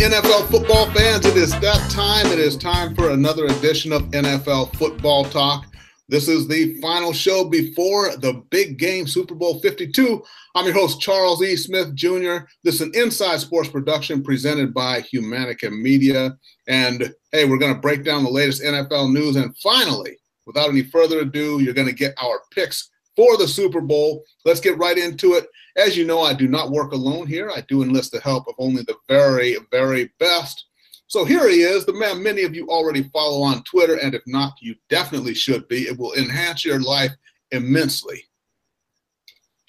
NFL football fans, it is that time. It is time for another edition of NFL Football Talk. This is the final show before the big game, Super Bowl 52. I'm your host, Charles E. Smith Jr. This is an inside sports production presented by Humanica Media. And hey, we're going to break down the latest NFL news. And finally, without any further ado, you're going to get our picks for the Super Bowl. Let's get right into it. As you know, I do not work alone here. I do enlist the help of only the very, very best. So here he is, the man many of you already follow on Twitter, and if not, you definitely should be. It will enhance your life immensely.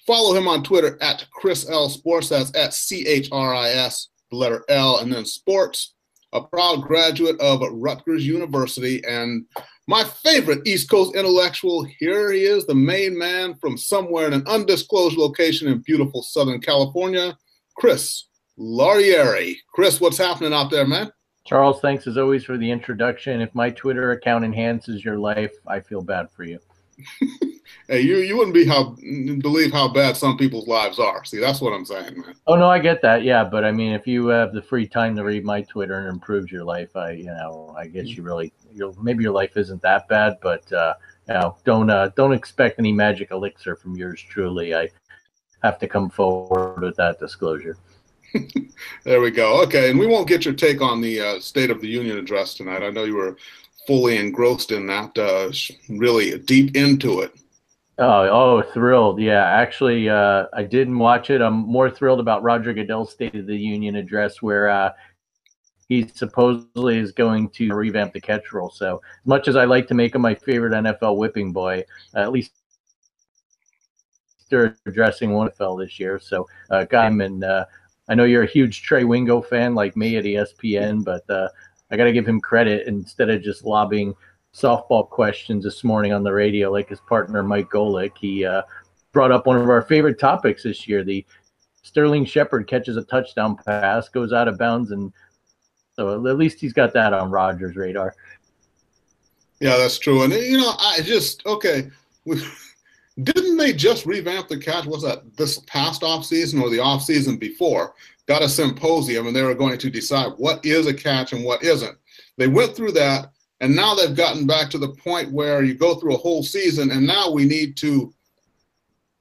Follow him on Twitter at Chris L Sports. That's at C H R I S, the letter L, and then Sports. A proud graduate of Rutgers University and my favorite East Coast intellectual, here he is, the main man from somewhere in an undisclosed location in beautiful Southern California, Chris Lardieri. Chris, what's happening out there, man? Charles, thanks as always for the introduction. If my Twitter account enhances your life, I feel bad for you. hey, you you wouldn't be how believe how bad some people's lives are. See, that's what I'm saying, man. Oh no, I get that. Yeah, but I mean, if you have the free time to read my Twitter and improves your life, I you know, I guess you really, you maybe your life isn't that bad, but uh, you know, don't uh, don't expect any magic elixir from yours truly. I have to come forward with that disclosure. there we go. Okay, and we won't get your take on the uh, State of the Union address tonight. I know you were fully engrossed in that, uh, really deep into it. Oh, oh, thrilled! Yeah, actually, uh, I didn't watch it. I'm more thrilled about Roger Goodell's State of the Union address, where uh, he supposedly is going to revamp the catch rule. So, much as I like to make him my favorite NFL whipping boy, uh, at least they're addressing one NFL this year. So, uh, got him, and uh, I know you're a huge Trey Wingo fan like me at ESPN, but uh, I got to give him credit instead of just lobbying softball questions this morning on the radio like his partner Mike Golic. He uh, brought up one of our favorite topics this year. The Sterling Shepard catches a touchdown pass, goes out of bounds, and so at least he's got that on Rogers' radar. Yeah, that's true. And you know, I just okay. Didn't they just revamp the catch? Was that this past off season or the off season before? got a symposium and they were going to decide what is a catch and what isn't. They went through that and now they've gotten back to the point where you go through a whole season and now we need to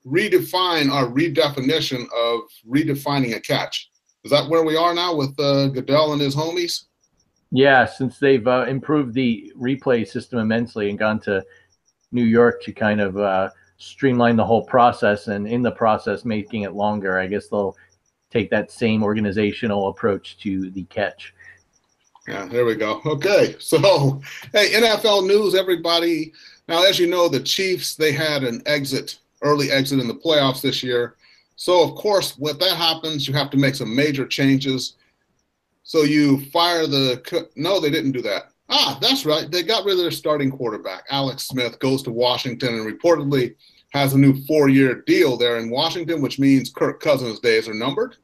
redefine our redefinition of redefining a catch. Is that where we are now with uh, Goodell and his homies? Yeah, since they've uh, improved the replay system immensely and gone to New York to kind of uh, streamline the whole process and in the process making it longer, I guess they'll take that same organizational approach to the catch. Yeah, there we go. Okay, so hey, NFL news, everybody. Now, as you know, the Chiefs they had an exit, early exit in the playoffs this year. So, of course, when that happens, you have to make some major changes. So you fire the no, they didn't do that. Ah, that's right. They got rid of their starting quarterback. Alex Smith goes to Washington and reportedly has a new four-year deal there in Washington, which means Kirk Cousins' days are numbered.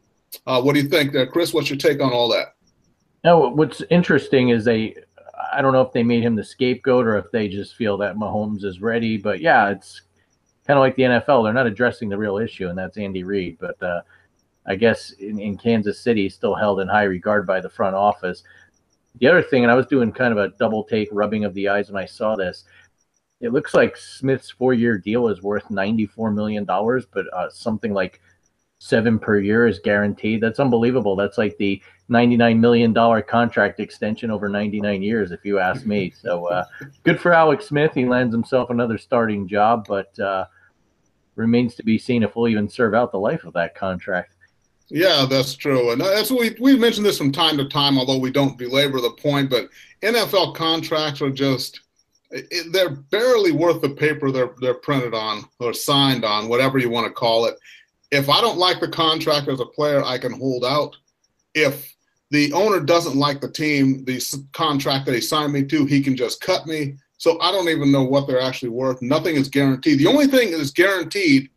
Uh, what do you think there, Chris? What's your take on all that? No, what's interesting is they. I don't know if they made him the scapegoat or if they just feel that Mahomes is ready. But yeah, it's kind of like the NFL. They're not addressing the real issue, and that's Andy Reid. But uh, I guess in, in Kansas City, still held in high regard by the front office. The other thing, and I was doing kind of a double take rubbing of the eyes when I saw this. It looks like Smith's four-year deal is worth ninety-four million dollars, but uh, something like seven per year is guaranteed. That's unbelievable. That's like the ninety-nine million dollar contract extension over ninety-nine years, if you ask me. So uh, good for Alex Smith. He lands himself another starting job, but uh, remains to be seen if we'll even serve out the life of that contract. Yeah, that's true, and that's we we mentioned this from time to time, although we don't belabor the point. But NFL contracts are just it, they're barely worth the paper they're they're printed on or signed on, whatever you want to call it. If I don't like the contract as a player, I can hold out. If the owner doesn't like the team, the contract that he signed me to, he can just cut me. So I don't even know what they're actually worth. Nothing is guaranteed. The only thing that is guaranteed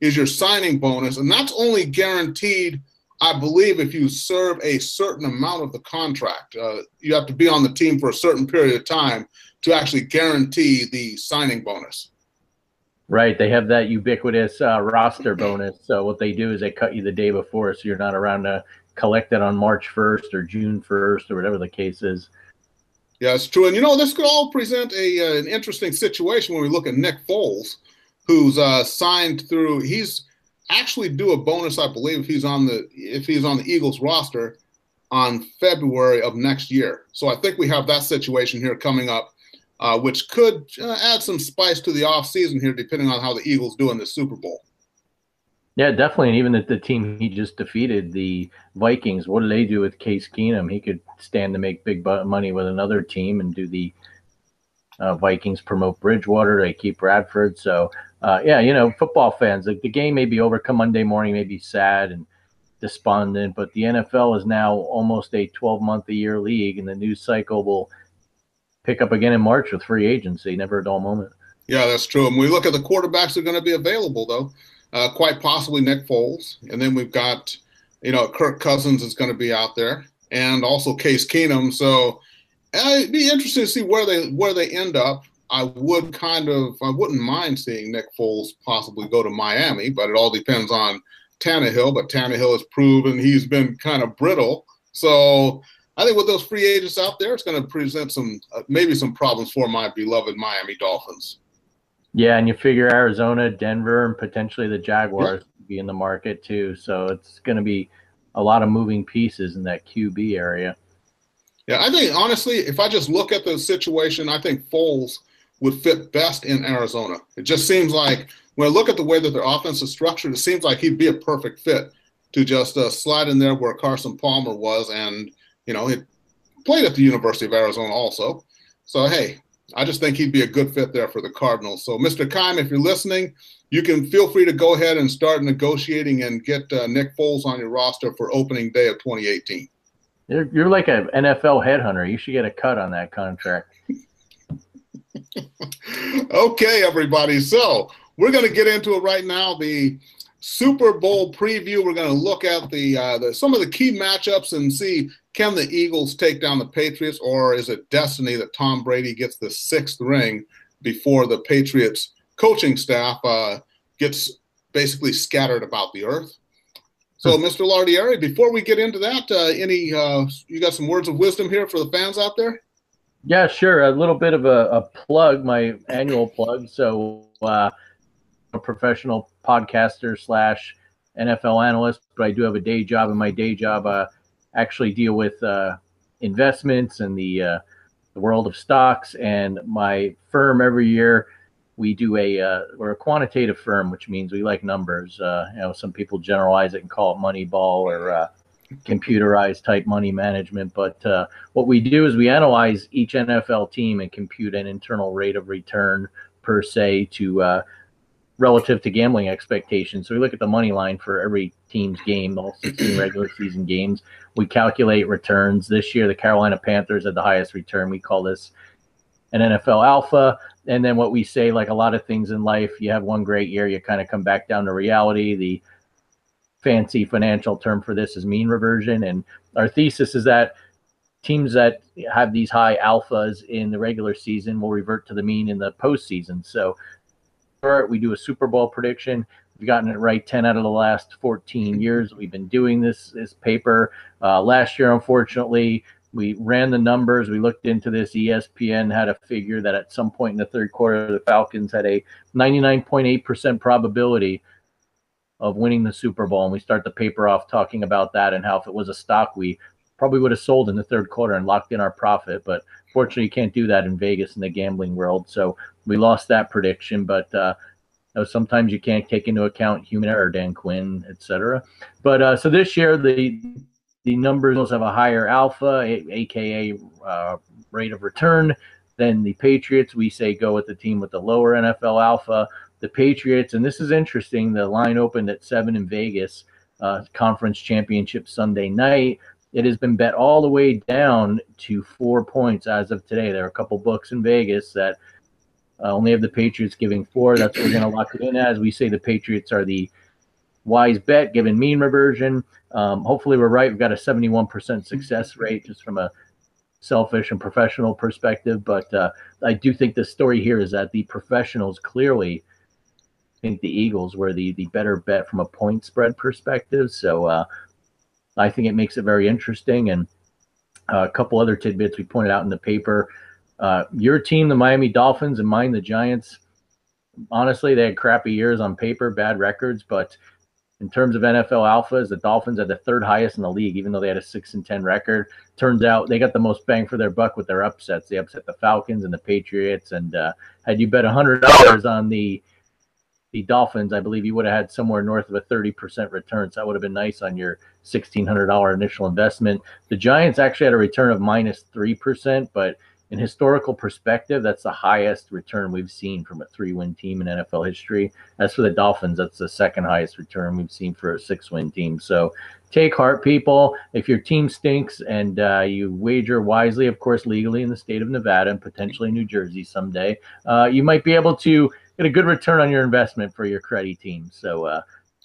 is your signing bonus, and that's only guaranteed, I believe, if you serve a certain amount of the contract. Uh, you have to be on the team for a certain period of time to actually guarantee the signing bonus. Right. They have that ubiquitous uh, roster bonus. So what they do is they cut you the day before, so you're not around to collected on March 1st or June 1st or whatever the case is. Yeah, it's true. And you know, this could all present a uh, an interesting situation when we look at Nick Foles, who's uh, signed through. He's actually due a bonus, I believe, if he's on the if he's on the Eagles roster on February of next year. So I think we have that situation here coming up, uh, which could uh, add some spice to the offseason here, depending on how the Eagles do in the Super Bowl. Yeah, definitely. And even at the team he just defeated, the Vikings, what do they do with Case Keenum? He could stand to make big money with another team and do the uh, Vikings promote Bridgewater. They keep Bradford. So, uh, yeah, you know, football fans, like the game may be over come Monday morning, may be sad and despondent, but the NFL is now almost a 12 month a year league, and the news cycle will pick up again in March with free agency. Never a dull moment. Yeah, that's true. And we look at the quarterbacks that are going to be available, though uh, quite possibly Nick Foles, and then we've got you know Kirk Cousins is going to be out there, and also Case Keenum. So uh, it'd be interesting to see where they where they end up. I would kind of I wouldn't mind seeing Nick Foles possibly go to Miami, but it all depends on Tannehill. But Tannehill has proven he's been kind of brittle. So I think with those free agents out there, it's going to present some uh, maybe some problems for my beloved Miami Dolphins. Yeah, and you figure Arizona, Denver, and potentially the Jaguars yeah. be in the market too. So it's going to be a lot of moving pieces in that QB area. Yeah, I think honestly, if I just look at the situation, I think Foles would fit best in Arizona. It just seems like when I look at the way that their offense is structured, it seems like he'd be a perfect fit to just uh, slide in there where Carson Palmer was, and you know he played at the University of Arizona also. So hey, I just think he'd be a good fit there for the Cardinals. So, Mr. Keim, if you're listening, you can feel free to go ahead and start negotiating and get uh, Nick Foles on your roster for opening day of 2018. You're, you're like an NFL headhunter. You should get a cut on that contract. okay, everybody. So, we're going to get into it right now. The Super Bowl preview. We're going to look at the, uh, the some of the key matchups and see can the Eagles take down the Patriots, or is it destiny that Tom Brady gets the sixth ring before the Patriots coaching staff uh, gets basically scattered about the earth? So, Mr. Hmm. Lardieri, before we get into that, uh, any uh, you got some words of wisdom here for the fans out there? Yeah, sure. A little bit of a, a plug, my annual plug. So, uh, a professional podcaster slash NFL analyst, but I do have a day job. and my day job, uh, actually deal with uh, investments and the uh, the world of stocks. And my firm every year we do a uh, we're a quantitative firm, which means we like numbers. Uh, you know, some people generalize it and call it Moneyball or uh, computerized type money management. But uh, what we do is we analyze each NFL team and compute an internal rate of return per se to relative to gambling expectations. So we look at the money line for every team's game, all 16 regular season games. We calculate returns. This year, the Carolina Panthers had the highest return. We call this an NFL alpha. And then what we say, like a lot of things in life, you have one great year, you kind of come back down to reality. The fancy financial term for this is mean reversion. And our thesis is that teams that have these high alphas in the regular season will revert to the mean in the postseason. So we do a Super Bowl prediction. We've gotten it right 10 out of the last 14 years. We've been doing this this paper. Uh, last year, unfortunately, we ran the numbers. We looked into this. ESPN had a figure that at some point in the third quarter, the Falcons had a 99.8% probability of winning the Super Bowl. And we start the paper off talking about that and how if it was a stock, we probably would have sold in the third quarter and locked in our profit. But fortunately, you can't do that in Vegas in the gambling world. So we lost that prediction. But uh, know, sometimes you can't take into account human error, Dan Quinn, etc. But uh, so this year the the numbers have a higher alpha, aka uh, rate of return, than the Patriots. We say go with the team with the lower NFL alpha. The Patriots, and this is interesting. The line opened at seven in Vegas, uh, conference championship Sunday night. It has been bet all the way down to four points as of today. There are a couple books in Vegas that uh, only have the Patriots giving four. That's what we're going to lock it in as. We say the Patriots are the wise bet given mean reversion. Um, hopefully, we're right. We've got a 71% success rate just from a selfish and professional perspective. But uh, I do think the story here is that the professionals clearly think the Eagles were the, the better bet from a point spread perspective. So, uh, I think it makes it very interesting. And uh, a couple other tidbits we pointed out in the paper. Uh, your team, the Miami Dolphins, and mine, the Giants. Honestly, they had crappy years on paper, bad records, but in terms of NFL alphas, the Dolphins had the third highest in the league, even though they had a six and ten record. Turns out they got the most bang for their buck with their upsets. They upset the Falcons and the Patriots. And uh, had you bet hundred dollars on the the Dolphins, I believe you would have had somewhere north of a thirty percent return. So that would have been nice on your sixteen hundred dollar initial investment. The Giants actually had a return of minus three percent, but in historical perspective, that's the highest return we've seen from a three win team in NFL history. As for the Dolphins, that's the second highest return we've seen for a six win team. So take heart, people. If your team stinks and uh, you wager wisely, of course, legally in the state of Nevada and potentially New Jersey someday, uh, you might be able to get a good return on your investment for your credit team. So, uh,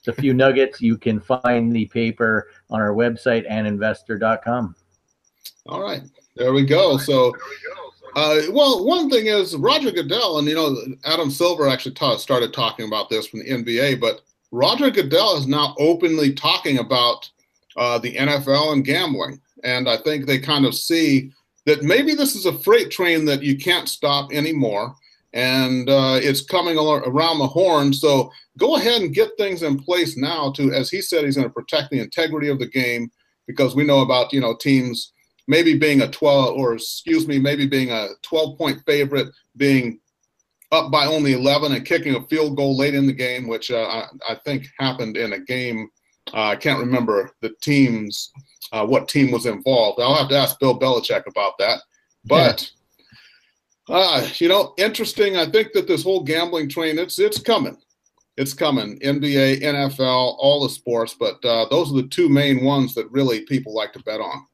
a few nuggets. You can find the paper on our website aninvestor.com. All right. There we go. So, uh, well, one thing is Roger Goodell, and you know, Adam Silver actually ta- started talking about this from the NBA, but Roger Goodell is now openly talking about uh, the NFL and gambling. And I think they kind of see that maybe this is a freight train that you can't stop anymore. And uh, it's coming around the horn. So go ahead and get things in place now to, as he said, he's going to protect the integrity of the game because we know about, you know, teams maybe being a 12 or excuse me maybe being a 12 point favorite being up by only 11 and kicking a field goal late in the game which uh, I, I, think happened in a game uh, i can't remember the teams uh, what team was involved. I'll have to ask bill belichick about that. But uh, you know interesting i think that this whole gambling train it's it's coming. It's coming. Nba nfl all the sports but uh, those are the two main ones that really people like to bet on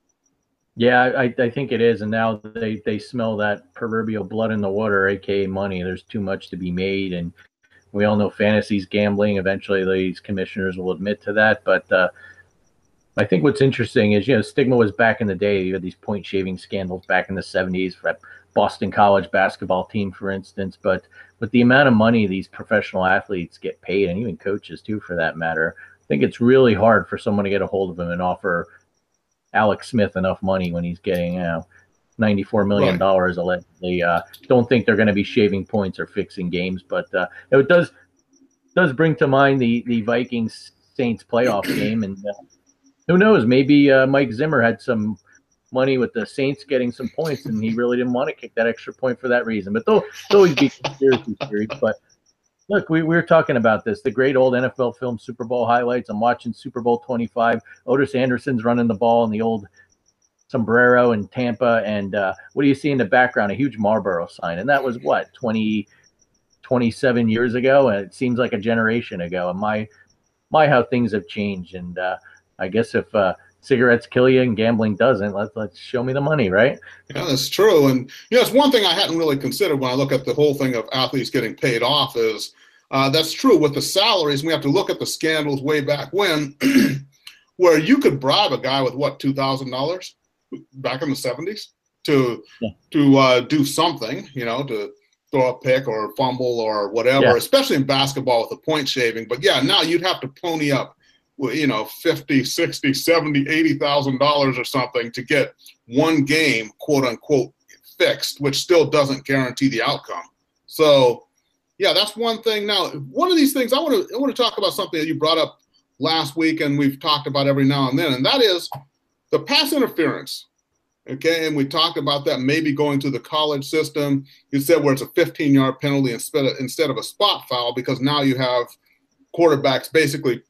yeah, I, I think it is, and now they they smell that proverbial blood in the water, aka money. There's too much to be made, and we all know fantasy's gambling. Eventually, these commissioners will admit to that. But uh, I think what's interesting is, you know, stigma was back in the day. You had these point shaving scandals back in the 70s for Boston College basketball team, for instance. But with the amount of money these professional athletes get paid, and even coaches too, for that matter, I think it's really hard for someone to get a hold of them and offer Alex Smith enough money when he's getting you know, $94 million right. allegedly. Uh, don't think they're going to be shaving points or fixing games, but uh, it does does bring to mind the, the Vikings Saints playoff game. And uh, who knows, maybe uh, Mike Zimmer had some money with the Saints getting some points and he really didn't want to kick that extra point for that reason. But though, always be conspiracy theories. But Look, we, we were talking about this, the great old NFL film Super Bowl highlights. I'm watching Super Bowl 25. Otis Anderson's running the ball in the old sombrero in Tampa. And uh, what do you see in the background? A huge Marlboro sign. And that was what, 20, 27 years ago? And it seems like a generation ago. And my, my, how things have changed. And uh, I guess if, uh, cigarettes kill you and gambling doesn't. Let's let's show me the money, right? Yeah, that's true. And you know, it's one thing I hadn't really considered when I look at the whole thing of athletes getting paid off is uh, that's true with the salaries. We have to look at the scandals way back when, where you could bribe a guy with what two thousand dollars back in the seventies to yeah. to uh, do something, you know, to throw a pick or fumble or whatever, yeah. especially in basketball with the point shaving. But yeah, now you'd have to pony up you know 50 60 70 80,000 dollars or something to get one game quote unquote fixed which still doesn't guarantee the outcome. So yeah that's one thing. Now one of these things i want to i want to talk about something that you brought up last week and we've talked about every now and then and that is the pass interference. Okay and we talked about that maybe going to the college system. You said where it's a 15 yard penalty instead of instead of a spot foul because now you have quarterbacks basically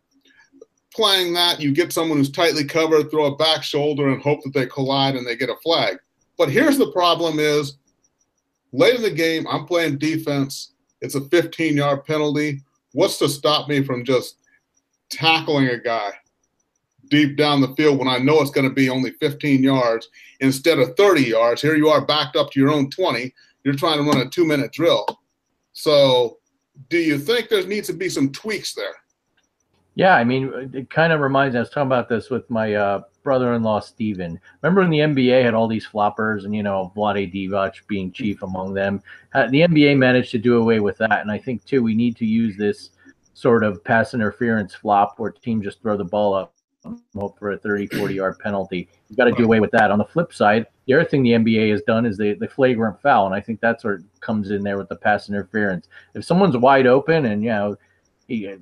playing that, you get someone who's tightly covered, throw a back shoulder, and hope that they collide and they get a flag. But here's the problem: is late in the game, I'm playing defense. It's a 15 yard penalty. What's to stop me from just tackling a guy deep down the field when I know it's going to be only 15 yards instead of 30 yards? Here you are backed up to your own 20. You're trying to run a two minute drill. So, do you think there needs to be some tweaks there? Yeah, I mean, it kind of reminds me. I was talking about this with my uh, brother-in-law Steven. Remember when the NBA had all these floppers, and you know, Vlade Divac being chief among them. Uh, the NBA managed to do away with that, and I think too we need to use this sort of pass interference flop where teams just throw the ball up hope for a 30, 40 yard penalty. You've got to do away with that. On the flip side, the other thing the NBA has done is the, the flagrant foul. And I think that's where it comes in there with the pass interference. If someone's wide open and, you know, he, uh,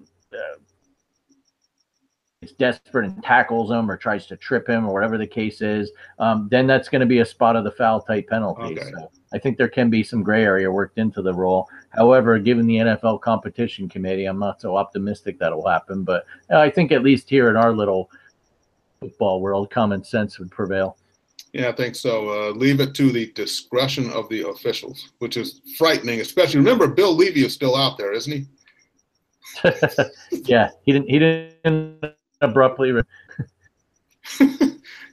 is desperate and tackles him or tries to trip him or whatever the case is, um, then that's going to be a spot of the foul type penalty. Okay. So I think there can be some gray area worked into the rule. However, given the NFL competition committee, I'm not so optimistic that'll happen. But I think at least here in our little football world, common sense would prevail. Yeah, I think so. Uh, leave it to the discretion of the officials, which is frightening. Especially remember, Bill Leavy is still out there, isn't he? yeah, he didn't. He didn't abruptly.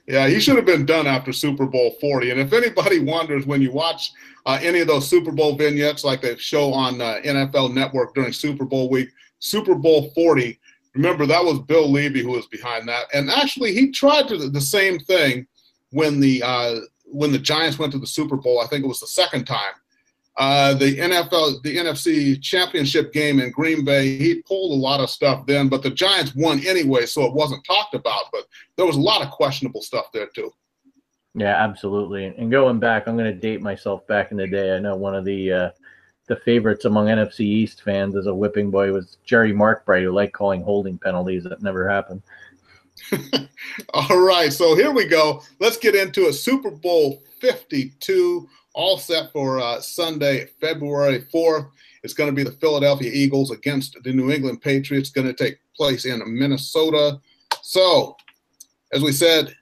yeah, he should have been done after Super Bowl 40. And if anybody wonders, when you watch uh, any of those Super Bowl vignettes like they show on uh, NFL Network during Super Bowl week, Super Bowl 40, remember that was Bill Leavy who was behind that. And actually, he tried to the same thing when the uh, when the Giants went to the Super Bowl. I think it was the second time uh, the NFL, the NFC championship game in Green Bay, he pulled a lot of stuff then, but the Giants won anyway, so it wasn't talked about. But there was a lot of questionable stuff there too. Yeah, absolutely. And going back, I'm going to date myself back in the day. I know one of the uh, the favorites among NFC East fans as a whipping boy was Jerry Markbreit, who liked calling holding penalties that never happened. All right, so here we go. Let's get into a Super Bowl 52 all set for uh, Sunday, February 4th. It's going to be the Philadelphia Eagles against the New England Patriots. Going to take place in Minnesota. So, as we said,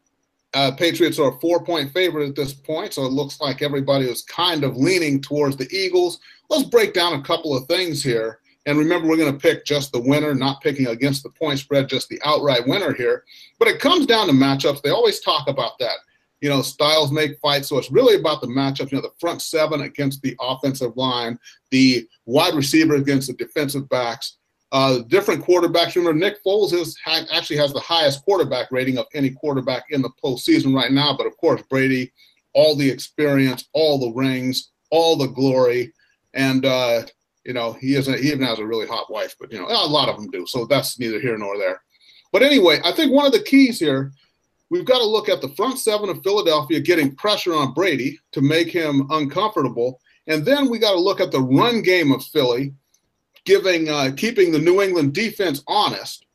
uh, Patriots are a four point favorite at this point. So it looks like everybody is kind of leaning towards the Eagles. Let's break down a couple of things here. And remember, we're going to pick just the winner, not picking against the point spread, just the outright winner here. But it comes down to matchups. They always talk about that you know, styles make fights. So it's really about the matchup. You know, the front seven against the offensive line, the wide receiver against the defensive backs. Uh, different quarterbacks. You remember, Nick Foles is, ha- actually has the highest quarterback rating of any quarterback in the postseason right now. But of course, Brady, all the experience, all the rings, all the glory, and uh, you know he isn't. he even has a really hot wife. But you know a lot of them do. So that's neither here nor there. But anyway, I think one of the keys here we've got to look at the front seven of Philadelphia getting pressure on Brady to make him uncomfortable. And then we got to look at the run game of Philly, giving uh, keeping the New England defense honest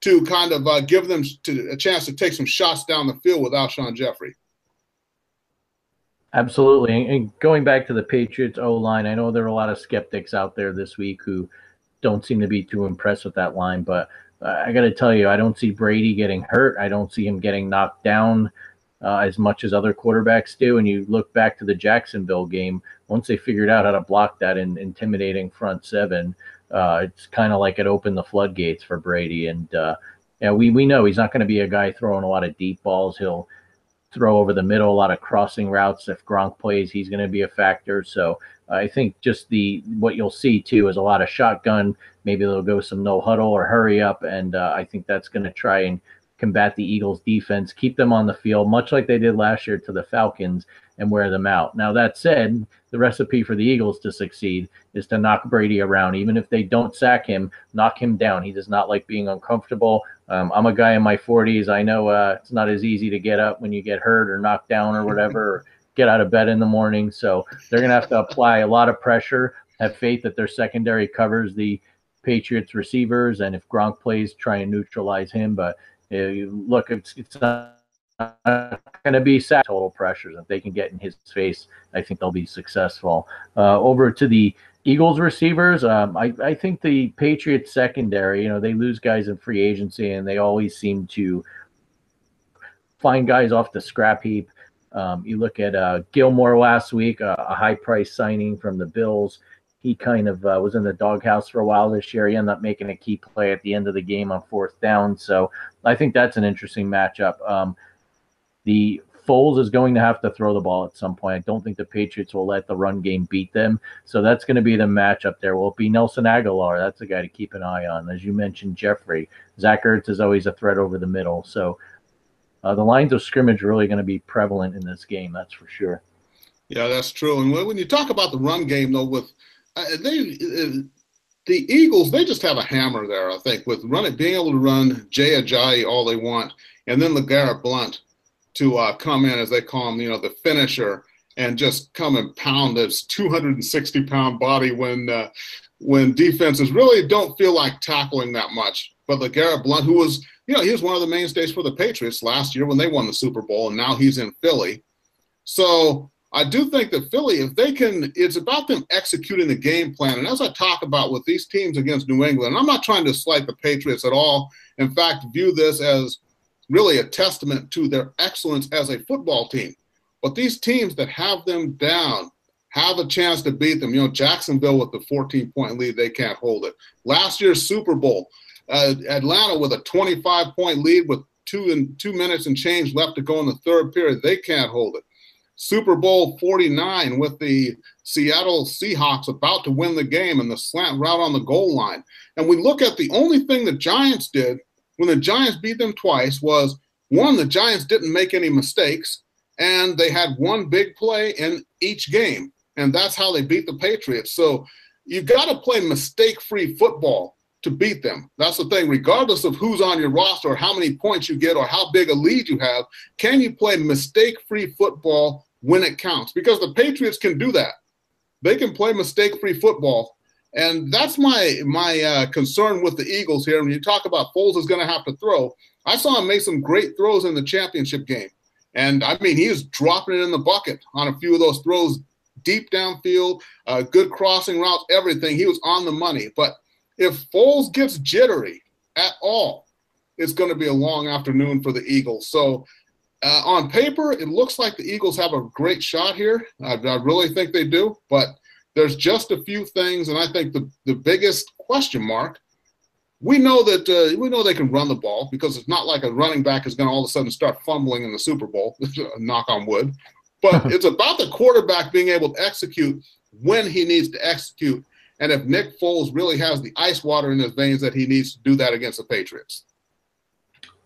to kind of uh, give them to, a chance to take some shots down the field with Alshon Jeffery. Absolutely. And going back to the Patriots O line, I know there are a lot of skeptics out there this week who don't seem to be too impressed with that line, but I got to tell you, I don't see Brady getting hurt. I don't see him getting knocked down uh, as much as other quarterbacks do. And you look back to the Jacksonville game, once they figured out how to block that in, intimidating front seven, uh, it's kind of like it opened the floodgates for Brady. And uh, yeah, we we know he's not going to be a guy throwing a lot of deep balls. He'll throw over the middle, a lot of crossing routes. If Gronk plays, he's going to be a factor. So I think just the what you'll see too is a lot of shotgun. Maybe they'll go some no huddle or hurry up, and uh, I think that's going to try and combat the Eagles' defense, keep them on the field, much like they did last year to the Falcons, and wear them out. Now that said, the recipe for the Eagles to succeed is to knock Brady around, even if they don't sack him, knock him down. He does not like being uncomfortable. Um, I'm a guy in my 40s. I know uh, it's not as easy to get up when you get hurt or knocked down or whatever get out of bed in the morning. So they're going to have to apply a lot of pressure, have faith that their secondary covers the Patriots receivers. And if Gronk plays, try and neutralize him. But uh, look, it's, it's not going to be sack total pressures. If they can get in his face, I think they'll be successful. Uh, over to the Eagles receivers, um, I, I think the Patriots secondary, you know, they lose guys in free agency and they always seem to find guys off the scrap heap. Um, you look at uh, Gilmore last week, uh, a high price signing from the Bills. He kind of uh, was in the doghouse for a while this year. He ended up making a key play at the end of the game on fourth down. So I think that's an interesting matchup. Um, the Foles is going to have to throw the ball at some point. I don't think the Patriots will let the run game beat them. So that's going to be the matchup there. Will it be Nelson Agholor? That's a guy to keep an eye on. As you mentioned, Jeffery. Zach Ertz is always a threat over the middle. So uh, the lines of scrimmage are really going to be prevalent in this game. That's for sure. Yeah, that's true. And when you talk about the run game, though, with uh, they uh, the Eagles, they just have a hammer there, I think, with running, being able to run Jay Ajayi all they want, and then LeGarrette Blunt to uh, come in, as they call him, you know, the finisher, and just come and pound this 260 pound body when uh, when defenses really don't feel like tackling that much. But LeGarrette Blunt, who was, you know, he was one of the mainstays for the Patriots last year when they won the Super Bowl, and now he's in Philly. So I do think that Philly, if they can, it's about them executing the game plan. And as I talk about with these teams against New England, I'm not trying to slight the Patriots at all. In fact, view this as really a testament to their excellence as a football team. But these teams that have them down have a chance to beat them. You know, Jacksonville with the 14 point lead, they can't hold it. Last year's Super Bowl, uh, Atlanta with a 25 point lead with two and two minutes and change left to go in the third period, they can't hold it. Super Bowl 49 with the Seattle Seahawks about to win the game and the slant route on the goal line. And we look at the only thing the Giants did when the Giants beat them twice was one, the Giants didn't make any mistakes, and they had one big play in each game. And that's how they beat the Patriots. So you've got to play mistake free football to beat them. That's the thing. Regardless of who's on your roster or how many points you get or how big a lead you have, can you play mistake free football when it counts? Because the Patriots can do that. They can play mistake free football. And that's my my uh, concern with the Eagles here. When you talk about Foles is going to have to throw, I saw him make some great throws in the championship game, and I mean he was dropping it in the bucket on a few of those throws, deep downfield, uh, good crossing routes, everything. He was on the money. But if Foles gets jittery at all, it's going to be a long afternoon for the Eagles. So uh, on paper, it looks like the Eagles have a great shot here. I, I, really think they do, but there's just a few things, and I think the, the biggest question mark. We know that uh, we know they can run the ball because it's not like a running back is going to all of a sudden start fumbling in the Super Bowl. knock on wood, but it's about the quarterback being able to execute when he needs to execute and if Nick Foles really has the ice water in his veins that he needs to do that against the Patriots.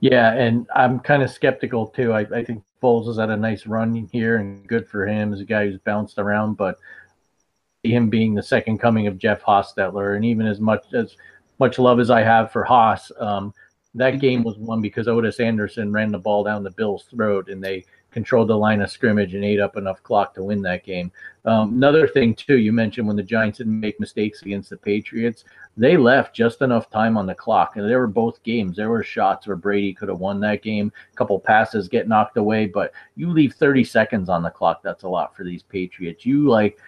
Yeah, and I'm kind of skeptical too. I, I think Foles has had a nice run here and good for him as a guy who's bounced around, but him being the second coming of Jeff Hostetler, and even as much as much love as I have for Hoss, um, that game was won because Otis Anderson ran the ball down the Bills' throat, and they controlled the line of scrimmage and ate up enough clock to win that game. Um, another thing, too, you mentioned when the Giants didn't make mistakes against the Patriots, they left just enough time on the clock. And there were both games. There were shots where Brady could have won that game, a couple passes get knocked away, but you leave 30 seconds on the clock. That's a lot for these Patriots. You like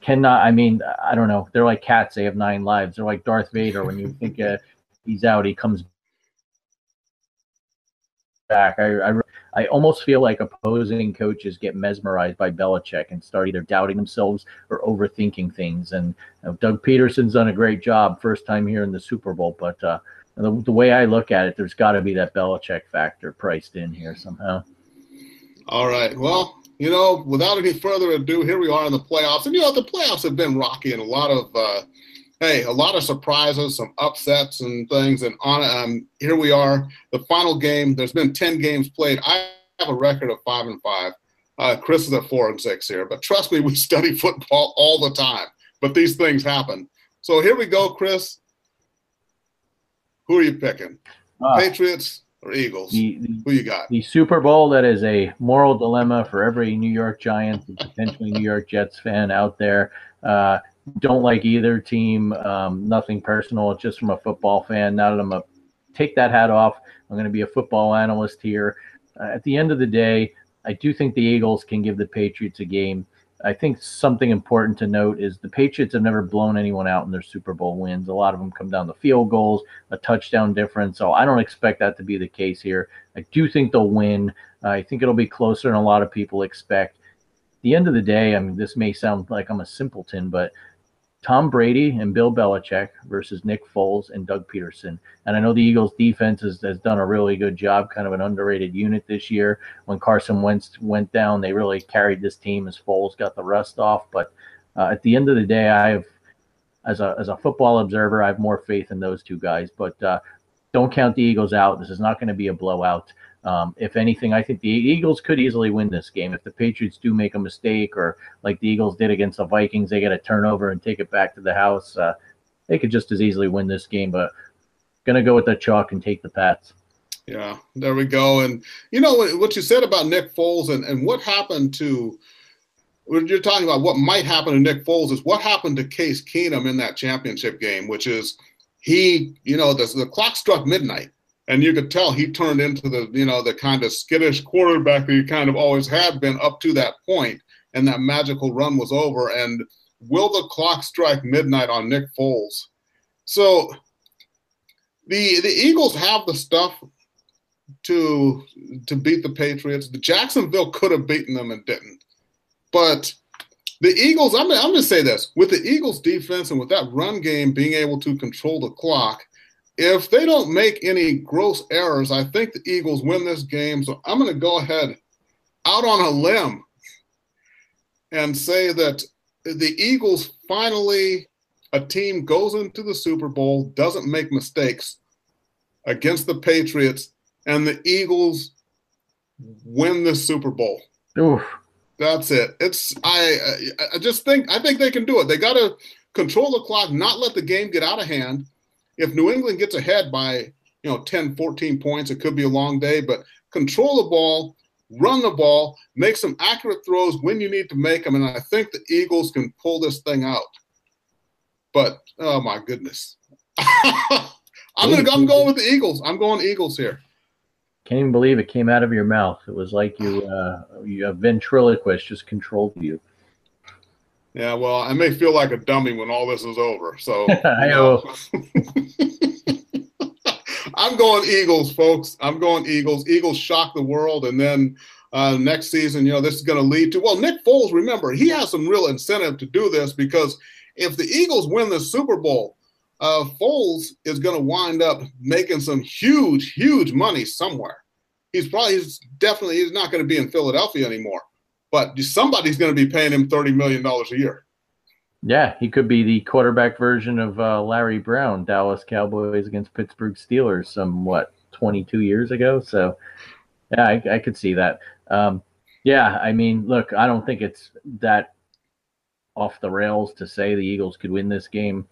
cannot, I mean, I don't know. They're like cats. They have nine lives. They're like Darth Vader. When you think uh, he's out, he comes back. I, I, I almost feel like opposing coaches get mesmerized by Belichick and start either doubting themselves or overthinking things. And you know, Doug Pederson's done a great job first time here in the Super Bowl, but uh, the, the way I look at it, there's got to be that Belichick factor priced in here somehow. All right. Well, you know, without any further ado, here we are in the playoffs. And, you know, the playoffs have been rocky and a lot of uh, hey, a lot of surprises, some upsets and things. And on um, here we are, the final game. There's been ten games played. I have a record of five and five. Uh, Chris is at four and six here, but trust me, we study football all the time. But these things happen. So here we go, Chris. Who are you picking? Uh, Patriots or Eagles? The, the, Who you got? The Super Bowl that is a moral dilemma for every New York Giants and potentially New York Jets fan out there. Uh, don't like either team. Um, nothing personal. Just from a football fan. Now that I'm a take that hat off, I'm going to be a football analyst here. Uh, at the end of the day, I do think the Eagles can give the Patriots a game. I think something important to note is the Patriots have never blown anyone out in their Super Bowl wins. A lot of them come down to field goals, a touchdown difference. So I don't expect that to be the case here. I do think they'll win. I think it'll be closer than a lot of people expect. At the end of the day, I mean, this may sound like I'm a simpleton, but Tom Brady and Bill Belichick versus Nick Foles and Doug Pederson. And I know the Eagles defense has, has done a really good job, kind of an underrated unit this year. When Carson Wentz went down, they really carried this team as Foles got the rust off. But uh, at the end of the day, I have, as a, as a football observer, I have more faith in those two guys. But uh, don't count the Eagles out. This is not going to be a blowout. Um, if anything, I think the Eagles could easily win this game. If the Patriots do make a mistake, or like the Eagles did against the Vikings, they get a turnover and take it back to the house. Uh, they could just as easily win this game. But gonna go with the chalk and take the Pats. Yeah, there we go. And you know what you said about Nick Foles and, and what happened to when you're talking about what might happen to Nick Foles is what happened to Case Keenum in that championship game, which is he, you know, the, the clock struck midnight and you could tell he turned into the, you know, the kind of skittish quarterback that he kind of always had been up to that point, and that magical run was over. And will the clock strike midnight on Nick Foles? So the the Eagles have the stuff to to beat the Patriots. The Jacksonville could have beaten them and didn't. But the Eagles, I'm, I'm going to say this with the Eagles defense and with that run game being able to control the clock, if they don't make any gross errors, I think the Eagles win this game. So I'm going to go ahead out on a limb and say that the Eagles finally, a team goes into the Super Bowl, doesn't make mistakes against the Patriots, and the Eagles win the Super Bowl. Oof. That's it. It's I I just think I think they can do it. They got to control the clock, not let the game get out of hand. If New England gets ahead by, you know, 10, 14 points, it could be a long day, but control the ball, run the ball, make some accurate throws when you need to make them and I think the Eagles can pull this thing out. But oh my goodness. I'm going to I'm going with the Eagles. I'm going Eagles here. Can't even believe it came out of your mouth. It was like you, uh, you a ventriloquist just controlled you. Yeah, well, I may feel like a dummy when all this is over. So. I'm going Eagles, folks. I'm going Eagles. Eagles shock the world, and then uh, next season, you know, this is going to lead to well, Nick Foles. Remember, he has some real incentive to do this because if the Eagles win the Super Bowl, uh, Foles is going to wind up making some huge, huge money somewhere. He's probably, he's definitely, he's not going to be in Philadelphia anymore, but somebody's going to be paying him $30 million a year. Yeah, he could be the quarterback version of uh, Larry Brown, Dallas Cowboys against Pittsburgh Steelers, some what 22 years ago. So, yeah, I, I could see that. Um, yeah, I mean, look, I don't think it's that off the rails to say the Eagles could win this game.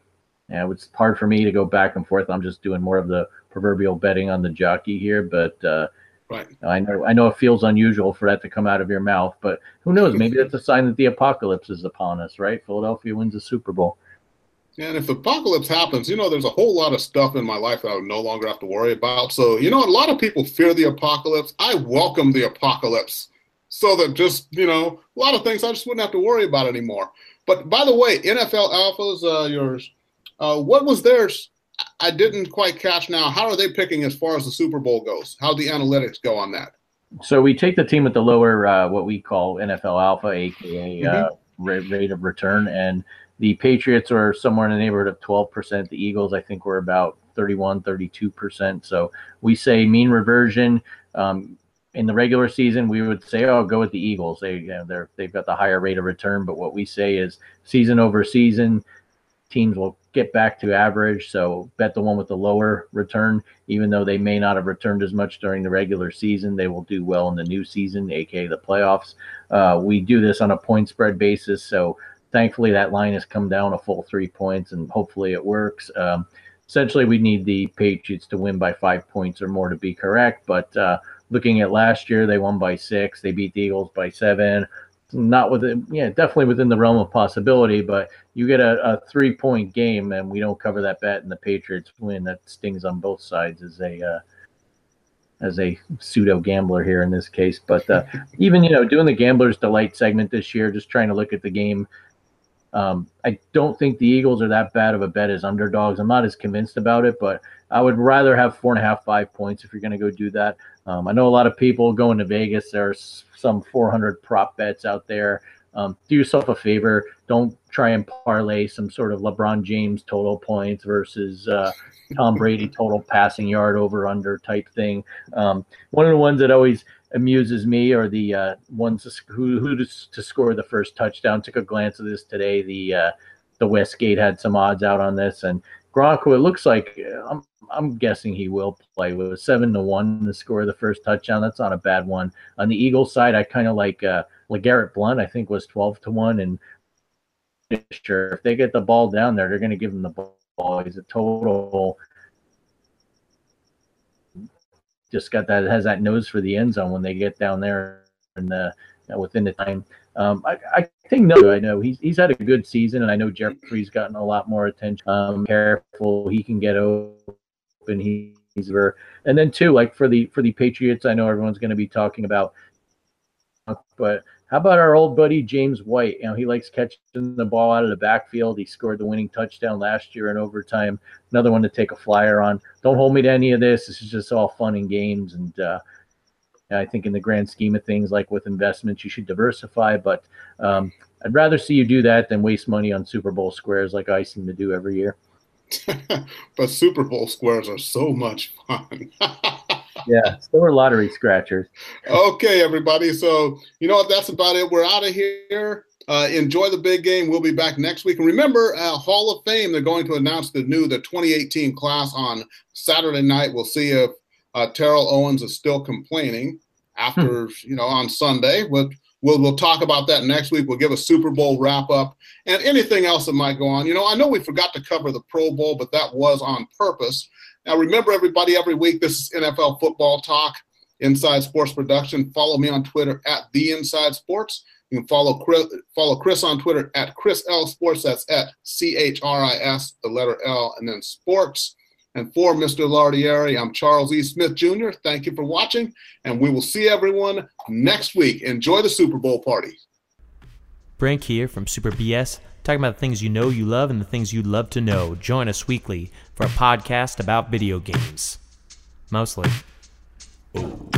Yeah, it's hard for me to go back and forth. I'm just doing more of the proverbial betting on the jockey here, but uh, right. I know I know it feels unusual for that to come out of your mouth, but who knows? Maybe that's a sign that the apocalypse is upon us, right? Philadelphia wins the Super Bowl. And if the apocalypse happens, you know, there's a whole lot of stuff in my life that I would no longer have to worry about. So, you know, a lot of people fear the apocalypse. I welcome the apocalypse so that just, you know, a lot of things I just wouldn't have to worry about anymore. But by the way, NFL Alphas, uh, yours uh, what was theirs? I didn't quite catch now. How are they picking as far as the Super Bowl goes? How the analytics go on that? So we take the team at the lower, uh, what we call NFL Alpha, aka uh, mm-hmm. uh, rate of return, and the Patriots are somewhere in the neighborhood of 12%. The Eagles, I think, were about 31, 32%. So we say mean reversion. Um, in the regular season, we would say, "Oh, go with the Eagles." They, you know, they're they've got the higher rate of return. But what we say is, season over season, teams will get back to average. So bet the one with the lower return, even though they may not have returned as much during the regular season, they will do well in the new season, aka the playoffs. Uh, we do this on a point spread basis, so thankfully that line has come down a full three points, and hopefully it works. Um, essentially, we need the Patriots to win by five points or more to be correct, but. Uh, looking at last year, they won by six. They beat the Eagles by seven not within, yeah, definitely within the realm of possibility. But you get a, a three point game and we don't cover that bet, and the Patriots win. That stings on both sides as a uh, as a pseudo gambler here in this case. But uh, even you know, doing the gambler's delight segment this year, just trying to look at the game. Um, I don't think the Eagles are that bad of a bet as underdogs. I'm not as convinced about it, but I would rather have four and a half, five points if you're going to go do that. Um, I know a lot of people going to Vegas. There's some 400 prop bets out there. Um, do yourself a favor. Don't try and parlay some sort of LeBron James total points versus uh, Tom Brady total passing yard over under type thing. Um, one of the ones that always amuses me are the uh, ones who who to, to, score the first touchdown. Took a glance at this today. The uh, the Westgate had some odds out on this, and Gronk, it looks like I'm I'm guessing he will play with seven to one to score of the first touchdown. That's not a bad one. On the Eagles side, I kind of like uh, LeGarrette Blunt. I think was twelve to one, and sure if they get the ball down there, they're going to give him the ball. He's a total just got that has that nose for the end zone when they get down there and the uh, within the time. Um, I, I think no, I know he's he's had a good season, and I know Jeffery's gotten a lot more attention. Um, careful, he can get open. He, he's there. and then too, like for the for the Patriots, I know everyone's going to be talking about, but how about our old buddy James White? You know, he likes catching the ball out of the backfield. He scored the winning touchdown last year in overtime. Another one to take a flyer on. Don't hold me to any of this. This is just all fun and games. And uh, I think in the grand scheme of things, like with investments, you should diversify. But um, I'd rather see you do that than waste money on Super Bowl squares like I seem to do every year. but Super Bowl squares are so much fun. yeah, so are lottery scratchers. okay, everybody. So you know what? That's about it. We're out of here. Uh, enjoy the big game. We'll be back next week. And remember, uh, Hall of Fame, they're going to announce the new, the 2018 class on Saturday night. We'll see if uh, Terrell Owens is still complaining after, hmm. you know, on Sunday. We'll, we'll, we'll talk about that next week. We'll give a Super Bowl wrap up and anything else that might go on. You know, I know we forgot to cover the Pro Bowl, but that was on purpose. Now, remember, everybody, every week, this is NFL Football Talk, Inside Sports Production. Follow me on Twitter at The Inside Sports. You can follow Chris, follow Chris on Twitter at Chris L Sports. That's at C H R I S, the letter L, and then sports. And for Mr. Lardieri, I'm Charles E. Smith Jr. Thank you for watching, and we will see everyone next week. Enjoy the Super Bowl party. Brink here from Super BS talking about the things you know you love and the things you'd love to know. Join us weekly for a podcast about video games. Mostly. Oh,